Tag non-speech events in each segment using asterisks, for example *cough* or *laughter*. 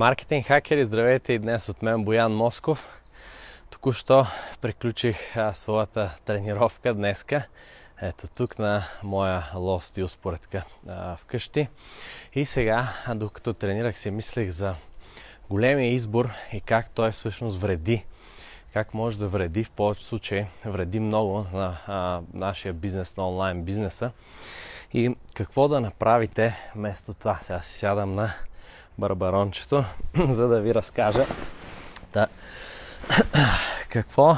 Маркетинг хакери, здравейте и днес от мен Боян Москов. Току-що приключих а, своята тренировка днеска. Ето тук на моя лост и успоредка а, вкъщи. И сега, докато тренирах, си мислех за големия избор и как той всъщност вреди. Как може да вреди, в повече случаи вреди много на а, нашия бизнес, на онлайн бизнеса. И какво да направите вместо това? Сега си сядам на барбарончето, *clears throat* за да ви разкажа да, *clears throat* какво,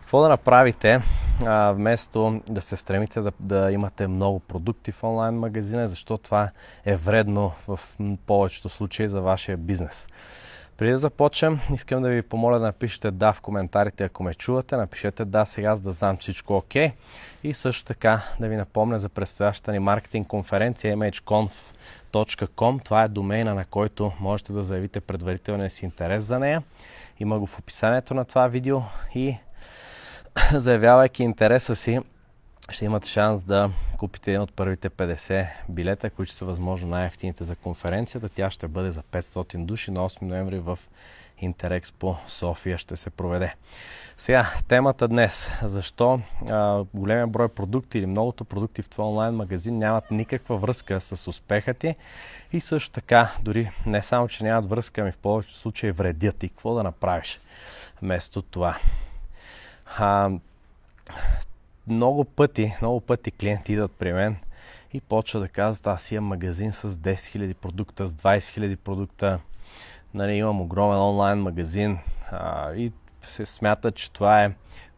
какво да направите а, вместо да се стремите да, да имате много продукти в онлайн магазина, защото това е вредно в повечето случаи за вашия бизнес. Преди да започнем, искам да ви помоля да напишете да в коментарите, ако ме чувате. Напишете да сега, за да знам всичко окей. Okay. И също така да ви напомня за предстоящата ни маркетинг конференция mhconf.com. Това е домейна, на който можете да заявите предварителния си интерес за нея. Има го в описанието на това видео и *coughs* заявявайки интереса си, ще имате шанс да купите един от първите 50 билета, които са възможно най-ефтините за конференцията. Тя ще бъде за 500 души на 8 ноември в Интерекспо София ще се проведе. Сега, темата днес. Защо а, големия брой продукти или многото продукти в твой онлайн магазин нямат никаква връзка с успеха ти и също така, дори не само, че нямат връзка, ами в повечето случаи вредят и какво да направиш вместо това. А, много пъти, много пъти клиенти идват при мен и почва да казват, аз имам магазин с 10 000 продукта, с 20 000 продукта, нали, имам огромен онлайн магазин а, и се смята, че това е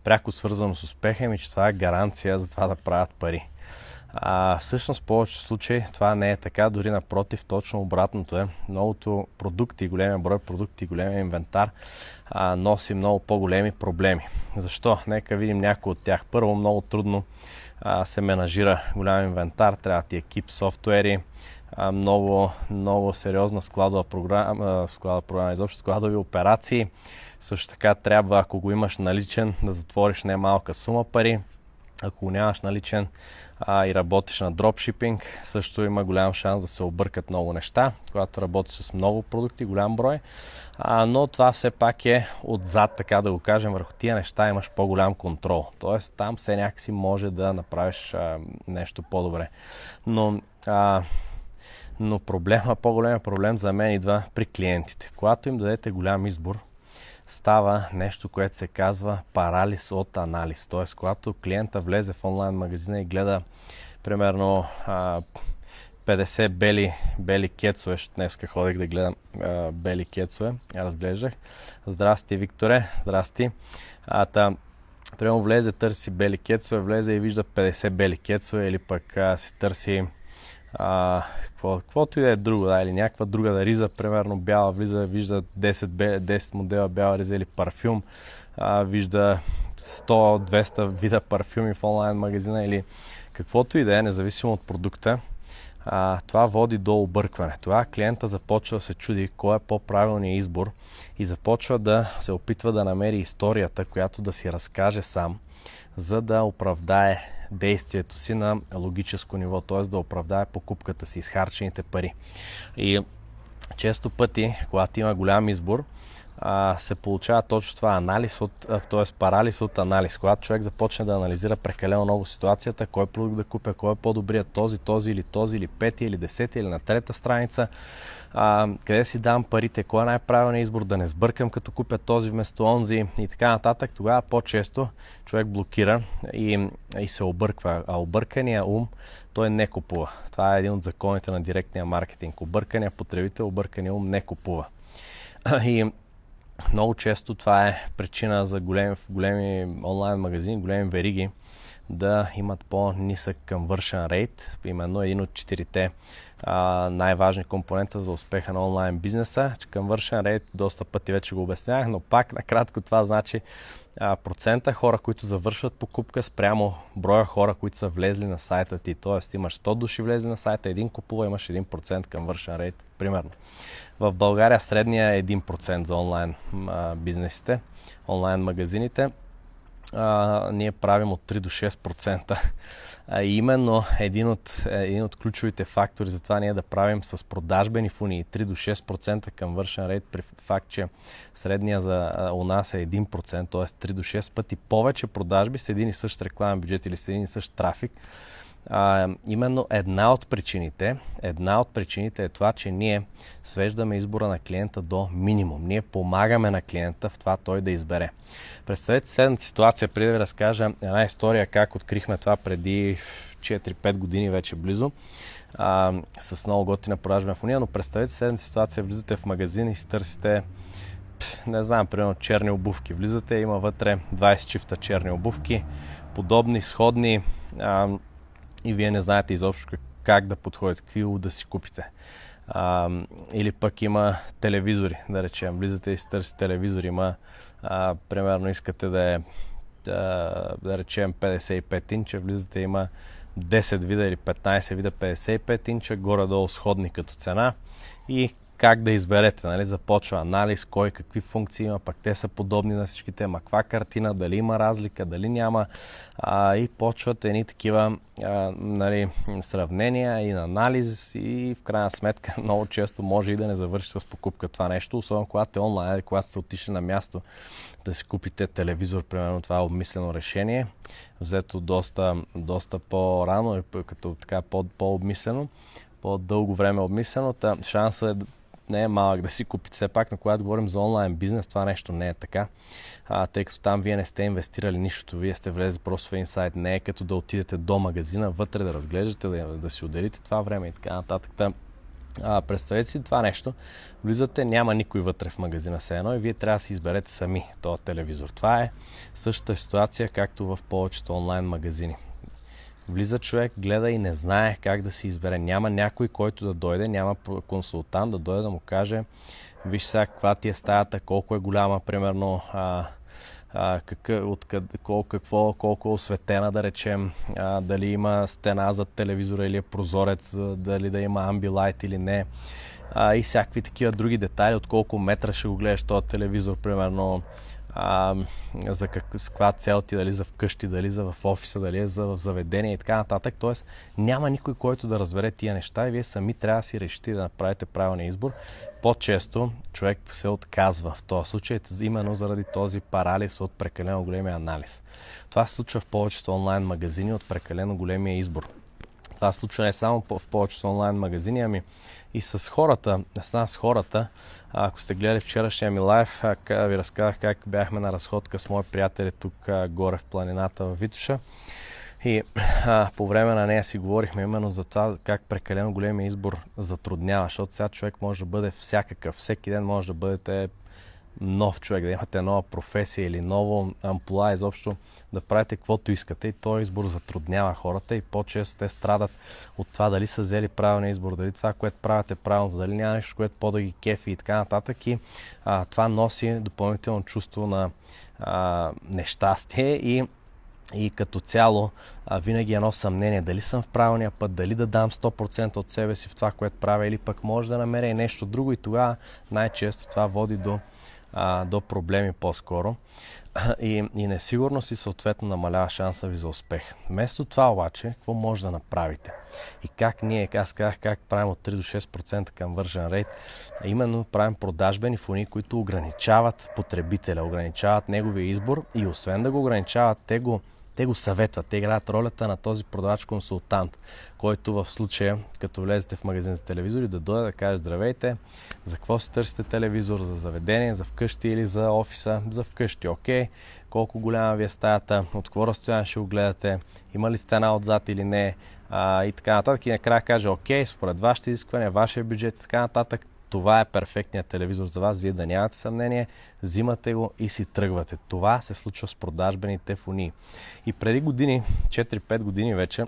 пряко свързано с успеха ми, че това е гаранция за това да правят пари. А, всъщност в повечето случаи това не е така, дори напротив, точно обратното е. Многото продукти, големия брой продукти, големия инвентар а, носи много по-големи проблеми. Защо? Нека видим някои от тях. Първо, много трудно а, се менажира голям инвентар, трябва ти екип софтуери, а, много, много сериозна складова програма, складова програма, изобщо складови операции. Също така трябва, ако го имаш наличен, да затвориш не малка сума пари. Ако нямаш наличен, а, и работиш на дропшипинг, също има голям шанс да се объркат много неща, когато работиш с много продукти, голям брой. А, но това все пак е отзад, така да го кажем, върху тия неща имаш по-голям контрол. Тоест там все някакси може да направиш а, нещо по-добре. Но а, но проблема, по-големия проблем за мен идва при клиентите. Когато им дадете голям избор, става нещо, което се казва парализ от анализ. Т.е. когато клиента влезе в онлайн магазина и гледа примерно 50 бели, бели кецове, защото днес ходих да гледам а, бели кецове, разглеждах. Здрасти, Викторе, здрасти. А, та, Прямо влезе, търси бели кецове, влезе и вижда 50 бели кецове или пък а, се търси а, какво, каквото и да е друго, да, или някаква друга да риза, примерно бяла виза, вижда 10, 10 модела бяла риза или парфюм, а, вижда 100-200 вида парфюми в онлайн магазина или каквото и да е, независимо от продукта, а, това води до объркване. Това клиента започва да се чуди кой е по-правилният избор и започва да се опитва да намери историята, която да си разкаже сам, за да оправдае действието си на логическо ниво, т.е. да оправдае покупката си, изхарчените пари. И често пъти, когато има голям избор, а, се получава точно това анализ от, т.е. парализ от анализ. Когато човек започне да анализира прекалено много ситуацията, кой продукт да купя, кой е по-добрият, този, този или този, или пети, или десети, или на трета страница, а, къде си дам парите, кой е най-правилният избор, да не сбъркам като купя този вместо онзи и така нататък, тогава по-често човек блокира и, и се обърква. А объркания ум, той не купува. Това е един от законите на директния маркетинг. Объркания потребител, объркания ум не купува. *clears throat* И много често това е причина за големи, големи онлайн магазини, големи вериги да имат по-нисък conversion rate, именно един от четирите най-важни компонента за успеха на онлайн бизнеса. Че conversion rate доста пъти вече го обяснявах, но пак накратко това значи а, процента хора, които завършват покупка спрямо броя хора, които са влезли на сайта ти. Тоест имаш 100 души влезли на сайта, един купува, имаш 1% conversion rate, примерно. В България средния е 1% за онлайн а, бизнесите, онлайн магазините. А, ние правим от 3 до 6%. А именно един от, един от ключовите фактори за това ние да правим с продажбени фунии 3 до 6% към вършен рейд при факт, че средния за у нас е 1%, т.е. 3 до 6 пъти повече продажби с един и същ рекламен бюджет или с един и същ трафик а, именно една от причините, една от причините е това, че ние свеждаме избора на клиента до минимум. Ние помагаме на клиента в това той да избере. Представете следната ситуация, преди да ви разкажа една история как открихме това преди 4-5 години вече близо а, с много готина продажба в уния, но представете следната ситуация, влизате в магазин и си търсите не знам, примерно черни обувки. Влизате, има вътре 20 чифта черни обувки, подобни, сходни, а, и вие не знаете изобщо как, да подходите, какви да си купите. А, или пък има телевизори, да речем. Влизате и си търсите телевизор, има а, примерно искате да е да, да речем 55 инча, влизате има 10 вида или 15 вида 55 инча, горе-долу сходни като цена и как да изберете. Нали? Започва анализ, кой какви функции има, пък те са подобни на всичките, ма каква картина, дали има разлика, дали няма. А, и почват едни такива а, нали, сравнения и анализ и в крайна сметка *laughs* много често може и да не завърши с покупка това нещо, особено когато е онлайн или когато сте отишли на място да си купите телевизор, примерно това е обмислено решение, взето доста, доста по-рано, като така по-обмислено, по-дълго време обмислено, шанса е не е малък да си купите все пак, но когато говорим за онлайн бизнес, това нещо не е така, а, тъй като там вие не сте инвестирали нищо, вие сте влезли просто в инсайт, не е като да отидете до магазина, вътре да разглеждате, да, да си отделите това време и така нататък. Та, а, представете си това нещо, влизате, няма никой вътре в магазина все едно и вие трябва да си изберете сами този телевизор. Това е същата ситуация, както в повечето онлайн магазини. Влиза човек, гледа и не знае как да си избере. Няма някой, който да дойде, няма консултант да дойде да му каже виж сега каква ти е стаята, колко е голяма, примерно, а, а, какъв, от къд, кол, какво, колко е осветена, да речем, а, дали има стена за телевизора или е прозорец, дали да има амбилайт или не. А, и всякакви такива други детайли, от колко метра ще го гледаш този телевизор, примерно, а, за каква цел ти, дали за вкъщи, дали за в офиса, дали е за в заведение и така нататък. Тоест няма никой, който да разбере тия неща и вие сами трябва да си решите да направите правилния избор. По-често човек се отказва в този случай, именно заради този парализ от прекалено големия анализ. Това се случва в повечето онлайн магазини от прекалено големия избор. Това случва не само в повечето онлайн магазини, ами и с хората, с хората. Ако сте гледали вчерашния ми лайф, ви разказах как бяхме на разходка с мои приятели тук горе в планината в Витоша. И а, по време на нея си говорихме именно за това как прекалено големия избор затруднява, защото сега човек може да бъде всякакъв. Всеки ден може да бъдете нов човек, да имате нова професия или ново ампула, изобщо да правите каквото искате. И този избор затруднява хората и по-често те страдат от това дали са взели правилния избор, дали това, което правят е правилно, дали няма нещо, което по-да ги кефи и така нататък. И а, това носи допълнително чувство на а, нещастие и и като цяло а, винаги едно съмнение. Дали съм в правилния път, дали да дам 100% от себе си в това, което правя или пък може да намеря и нещо друго. И тогава най-често това води до а, до проблеми по-скоро *clears throat* и, и несигурност и съответно намалява шанса ви за успех. Вместо това обаче, какво може да направите? И как ние, аз казах как правим от 3 до 6% към вържен рейт, именно правим продажбени фони, които ограничават потребителя, ограничават неговия избор и освен да го ограничават, те го те го съветват, те играят ролята на този продавач-консултант, който в случая, като влезете в магазин за телевизори, да дойде да каже здравейте, за какво си търсите телевизор, за заведение, за вкъщи или за офиса, за вкъщи, окей, колко голяма ви е стаята, от какво разстояние ще го гледате, има ли стена отзад или не, а, и така нататък. И накрая каже, окей, според вашите изисквания, вашия бюджет и така нататък, това е перфектният телевизор за вас, вие да нямате съмнение, взимате го и си тръгвате. Това се случва с продажбените фонии. И преди години, 4-5 години вече,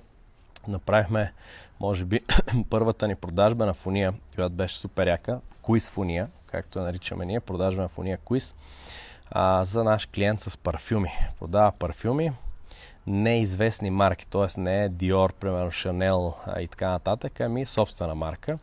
направихме, може би, *clears throat* първата ни продажба на фония, която беше супер яка, куиз фония, както я наричаме ние, продажба на фония куиз, за наш клиент с парфюми. Продава парфюми, неизвестни марки, т.е. не е Dior, примерно Chanel и така нататък, ами собствена марка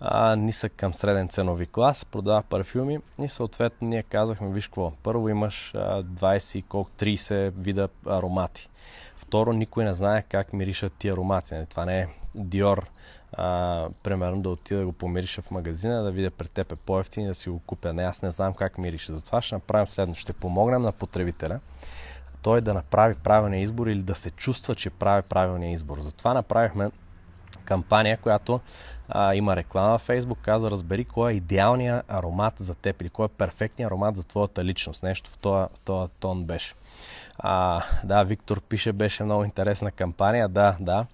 а, нисък към среден ценови клас, продава парфюми и съответно ние казахме, виж какво, първо имаш а, 20 колко 30 вида аромати. Второ, никой не знае как миришат ти аромати. Нали? Това не е Dior, а, примерно да отида да го помириша в магазина, да видя при теб е по-ефтин и да си го купя. Не, аз не знам как мирише. Затова ще направим следно. Ще помогнем на потребителя той да направи правилния избор или да се чувства, че прави правилния избор. Затова направихме кампания, която а, има реклама във Facebook, казва разбери кой е идеалният аромат за теб или кой е перфектният аромат за твоята личност. Нещо в този, този тон беше. А, да, Виктор пише, беше много интересна кампания. Да, да.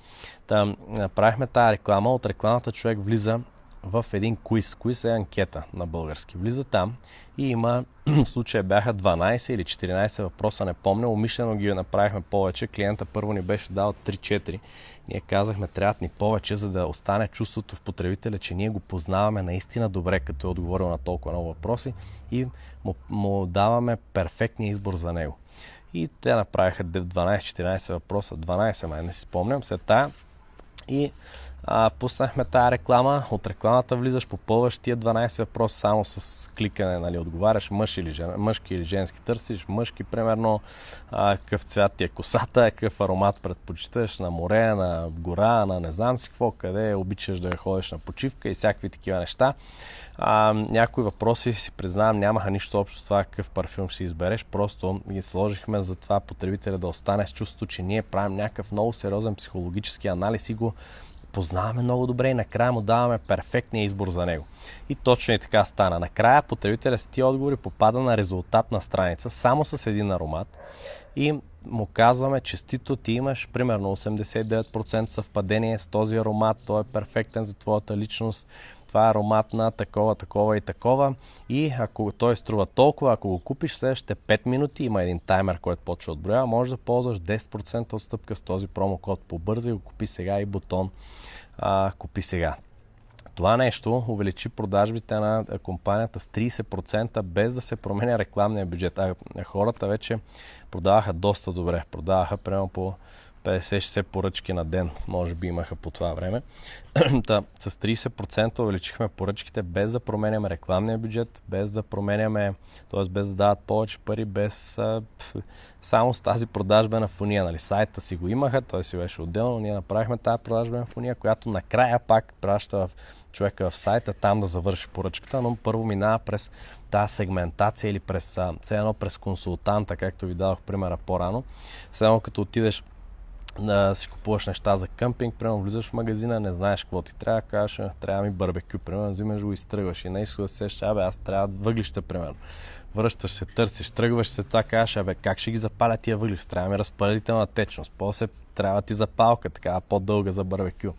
Та, направихме тази реклама. От рекламата човек влиза в един квиз. Квиз е анкета на български. Влиза там и има, *clears throat* в случая бяха 12 или 14 въпроса, не помня. Умишлено ги направихме повече. Клиента първо ни беше дал 3-4. Ние казахме, трябва ни повече, за да остане чувството в потребителя, че ние го познаваме наистина добре, като е отговорил на толкова много въпроси и му, му даваме перфектния избор за него. И те направиха 12-14 въпроса, 12 май не си спомням, след тая и а, пуснахме тази реклама. От рекламата влизаш, попълваш тия 12 въпроса само с кликане, нали, отговаряш мъж или жен, мъжки или женски, търсиш мъжки, примерно, а, какъв цвят ти е косата, какъв аромат предпочиташ на море, на гора, на не знам си какво, къде обичаш да ходиш на почивка и всякакви такива неща. А, някои въпроси си признавам нямаха нищо общо с това какъв парфюм ще избереш, просто ги сложихме за това потребителя да остане с чувството, че ние правим някакъв много сериозен психологически анализ и го познаваме много добре и накрая му даваме перфектния избор за него. И точно и така стана. Накрая потребителя с тия отговори попада на резултатна страница само с един аромат и му казваме, честито ти имаш примерно 89% съвпадение с този аромат, той е перфектен за твоята личност, това е аромат на такова, такова и такова. И ако той струва толкова, ако го купиш следващите 5 минути, има един таймер, който почва от броя, може да ползваш 10% отстъпка с този промокод. Побързай го купи сега и бутон а, купи сега. Това нещо увеличи продажбите на компанията с 30% без да се променя рекламния бюджет. А хората вече продаваха доста добре. Продаваха прямо по 50-60 поръчки на ден, може би имаха по това време. *clears throat* Та, с 30% увеличихме поръчките без да променяме рекламния бюджет, без да променяме, т.е. без да дават повече пари, без а, само с тази продажба на фония. Нали? Сайта си го имаха, той си беше отделно, ние направихме тази продажба на фония, която накрая пак праща в човека в сайта там да завърши поръчката, но първо минава през тази сегментация или през, все едно през консултанта, както ви дадох примера по-рано. Все като отидеш да си купуваш неща за къмпинг, примерно влизаш в магазина, не знаеш какво ти трябва, кажеш, трябва ми барбекю, примерно, взимаш го и стръгваш и на изхода се сещаш, абе, аз трябва въглища, примерно. Връщаш се, търсиш, тръгваш се, това кажеш, абе, как ще ги запаля тия въглища? Трябва ми разпалителна течност, после трябва ти запалка, така по-дълга за барбекю.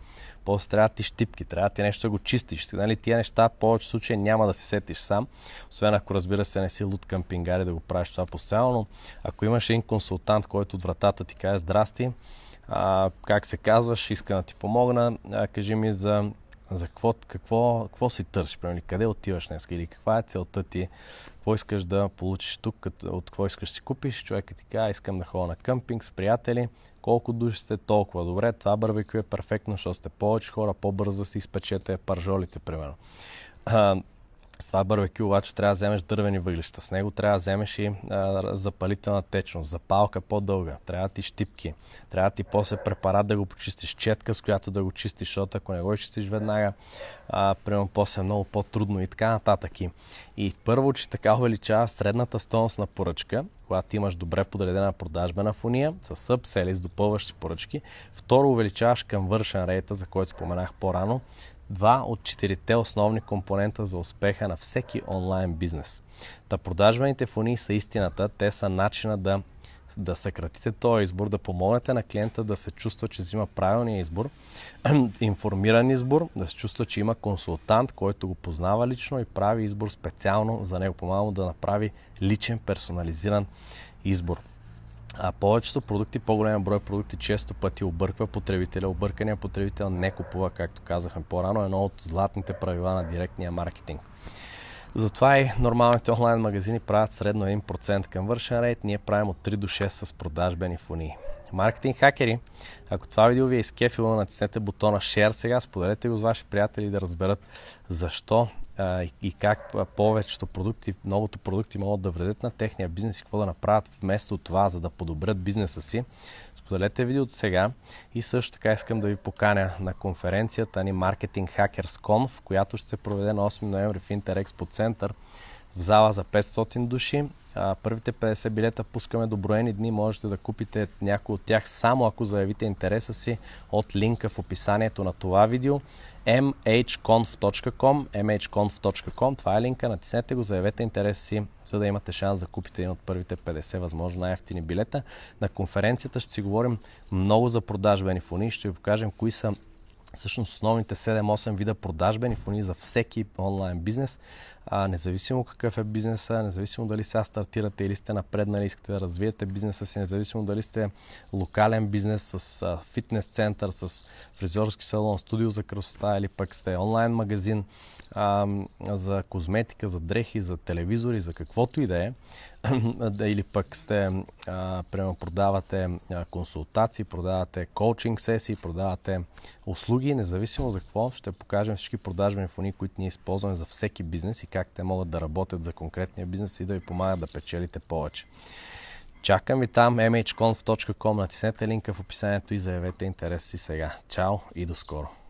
После трябва ти щипки, трябва ти нещо да го чистиш. Нали, тия неща в повече случаи няма да се сетиш сам, освен ако разбира се не си луд къмпингари да го правиш това постоянно, но ако имаш един консултант, който от вратата ти каже здрасти, а, как се казваш, иска да ти помогна, а, кажи ми за, за какво, какво, какво си търсиш, примерно, къде отиваш днес? Или каква е целта ти, какво искаш да получиш тук, от какво искаш да си купиш, човекът ти казва, искам да ходя на къмпинг с приятели, колко души сте толкова добре, това барбекю е перфектно, защото сте повече хора, по-бързо си изпечете паржолите, примерно. А, с това барбекю обаче трябва да вземеш дървени въглища. С него трябва да вземеш и а, запалителна течност, запалка по-дълга, трябва да ти щипки, трябва ти после препарат да го почистиш, четка с която да го чистиш, защото ако не го чистиш веднага, а, после е много по-трудно и така нататък. И първо, че така увеличава средната стоеност на поръчка, когато имаш добре подредена продажбена фония, с събсели, с допълващи поръчки. Второ, увеличаваш към вършен рейта, за който споменах по-рано, два от четирите основни компонента за успеха на всеки онлайн бизнес. Та продажбените фони са истината, те са начина да, да съкратите този избор, да помогнете на клиента да се чувства, че взима правилния избор, *clears throat* информиран избор, да се чувства, че има консултант, който го познава лично и прави избор специално за него, помага да направи личен, персонализиран избор. А повечето продукти, по-голям брой продукти, често пъти обърква потребителя. Объркания потребител не купува, както казахме по-рано, едно от златните правила на директния маркетинг. Затова и нормалните онлайн магазини правят средно 1% към вършен рейт, ние правим от 3 до 6 с продажбени фони. Маркетинг хакери, ако това видео ви е изкефило, натиснете бутона Share сега, споделете го с ваши приятели да разберат защо а, и как повечето продукти, новото продукти могат да вредят на техния бизнес и какво да направят вместо това, за да подобрят бизнеса си. Споделете видеото сега и също така искам да ви поканя на конференцията ни Marketing Hackers Conf, която ще се проведе на 8 ноември в Интерекспо център в зала за 500 души. А, първите 50 билета пускаме до броени дни. Можете да купите някои от тях само ако заявите интереса си от линка в описанието на това видео mhconf.com mhconf.com Това е линка, натиснете го, заявете интерес си, за да имате шанс да купите един от първите 50 възможно най-ефтини билета. На конференцията ще си говорим много за продажбени фони, ще ви покажем кои са всъщност основните 7-8 вида продажбени фони за всеки онлайн бизнес, а, независимо какъв е бизнеса, независимо дали сега стартирате или сте напреднали, искате да развиете бизнеса си, независимо дали сте локален бизнес с а, фитнес център, с фризьорски салон, студио за красота или пък сте онлайн магазин а, за козметика, за дрехи, за телевизори, за каквото и да е, *clears throat* или пък сте, а, прямо продавате а, консултации, продавате коучинг сесии, продавате услуги, независимо за какво, ще покажем всички продажбени фони, които ние използваме за всеки бизнес и как те могат да работят за конкретния бизнес и да ви помагат да печелите повече. Чакам ви там, mhconf.com, натиснете линка в описанието и заявете интерес си сега. Чао и до скоро!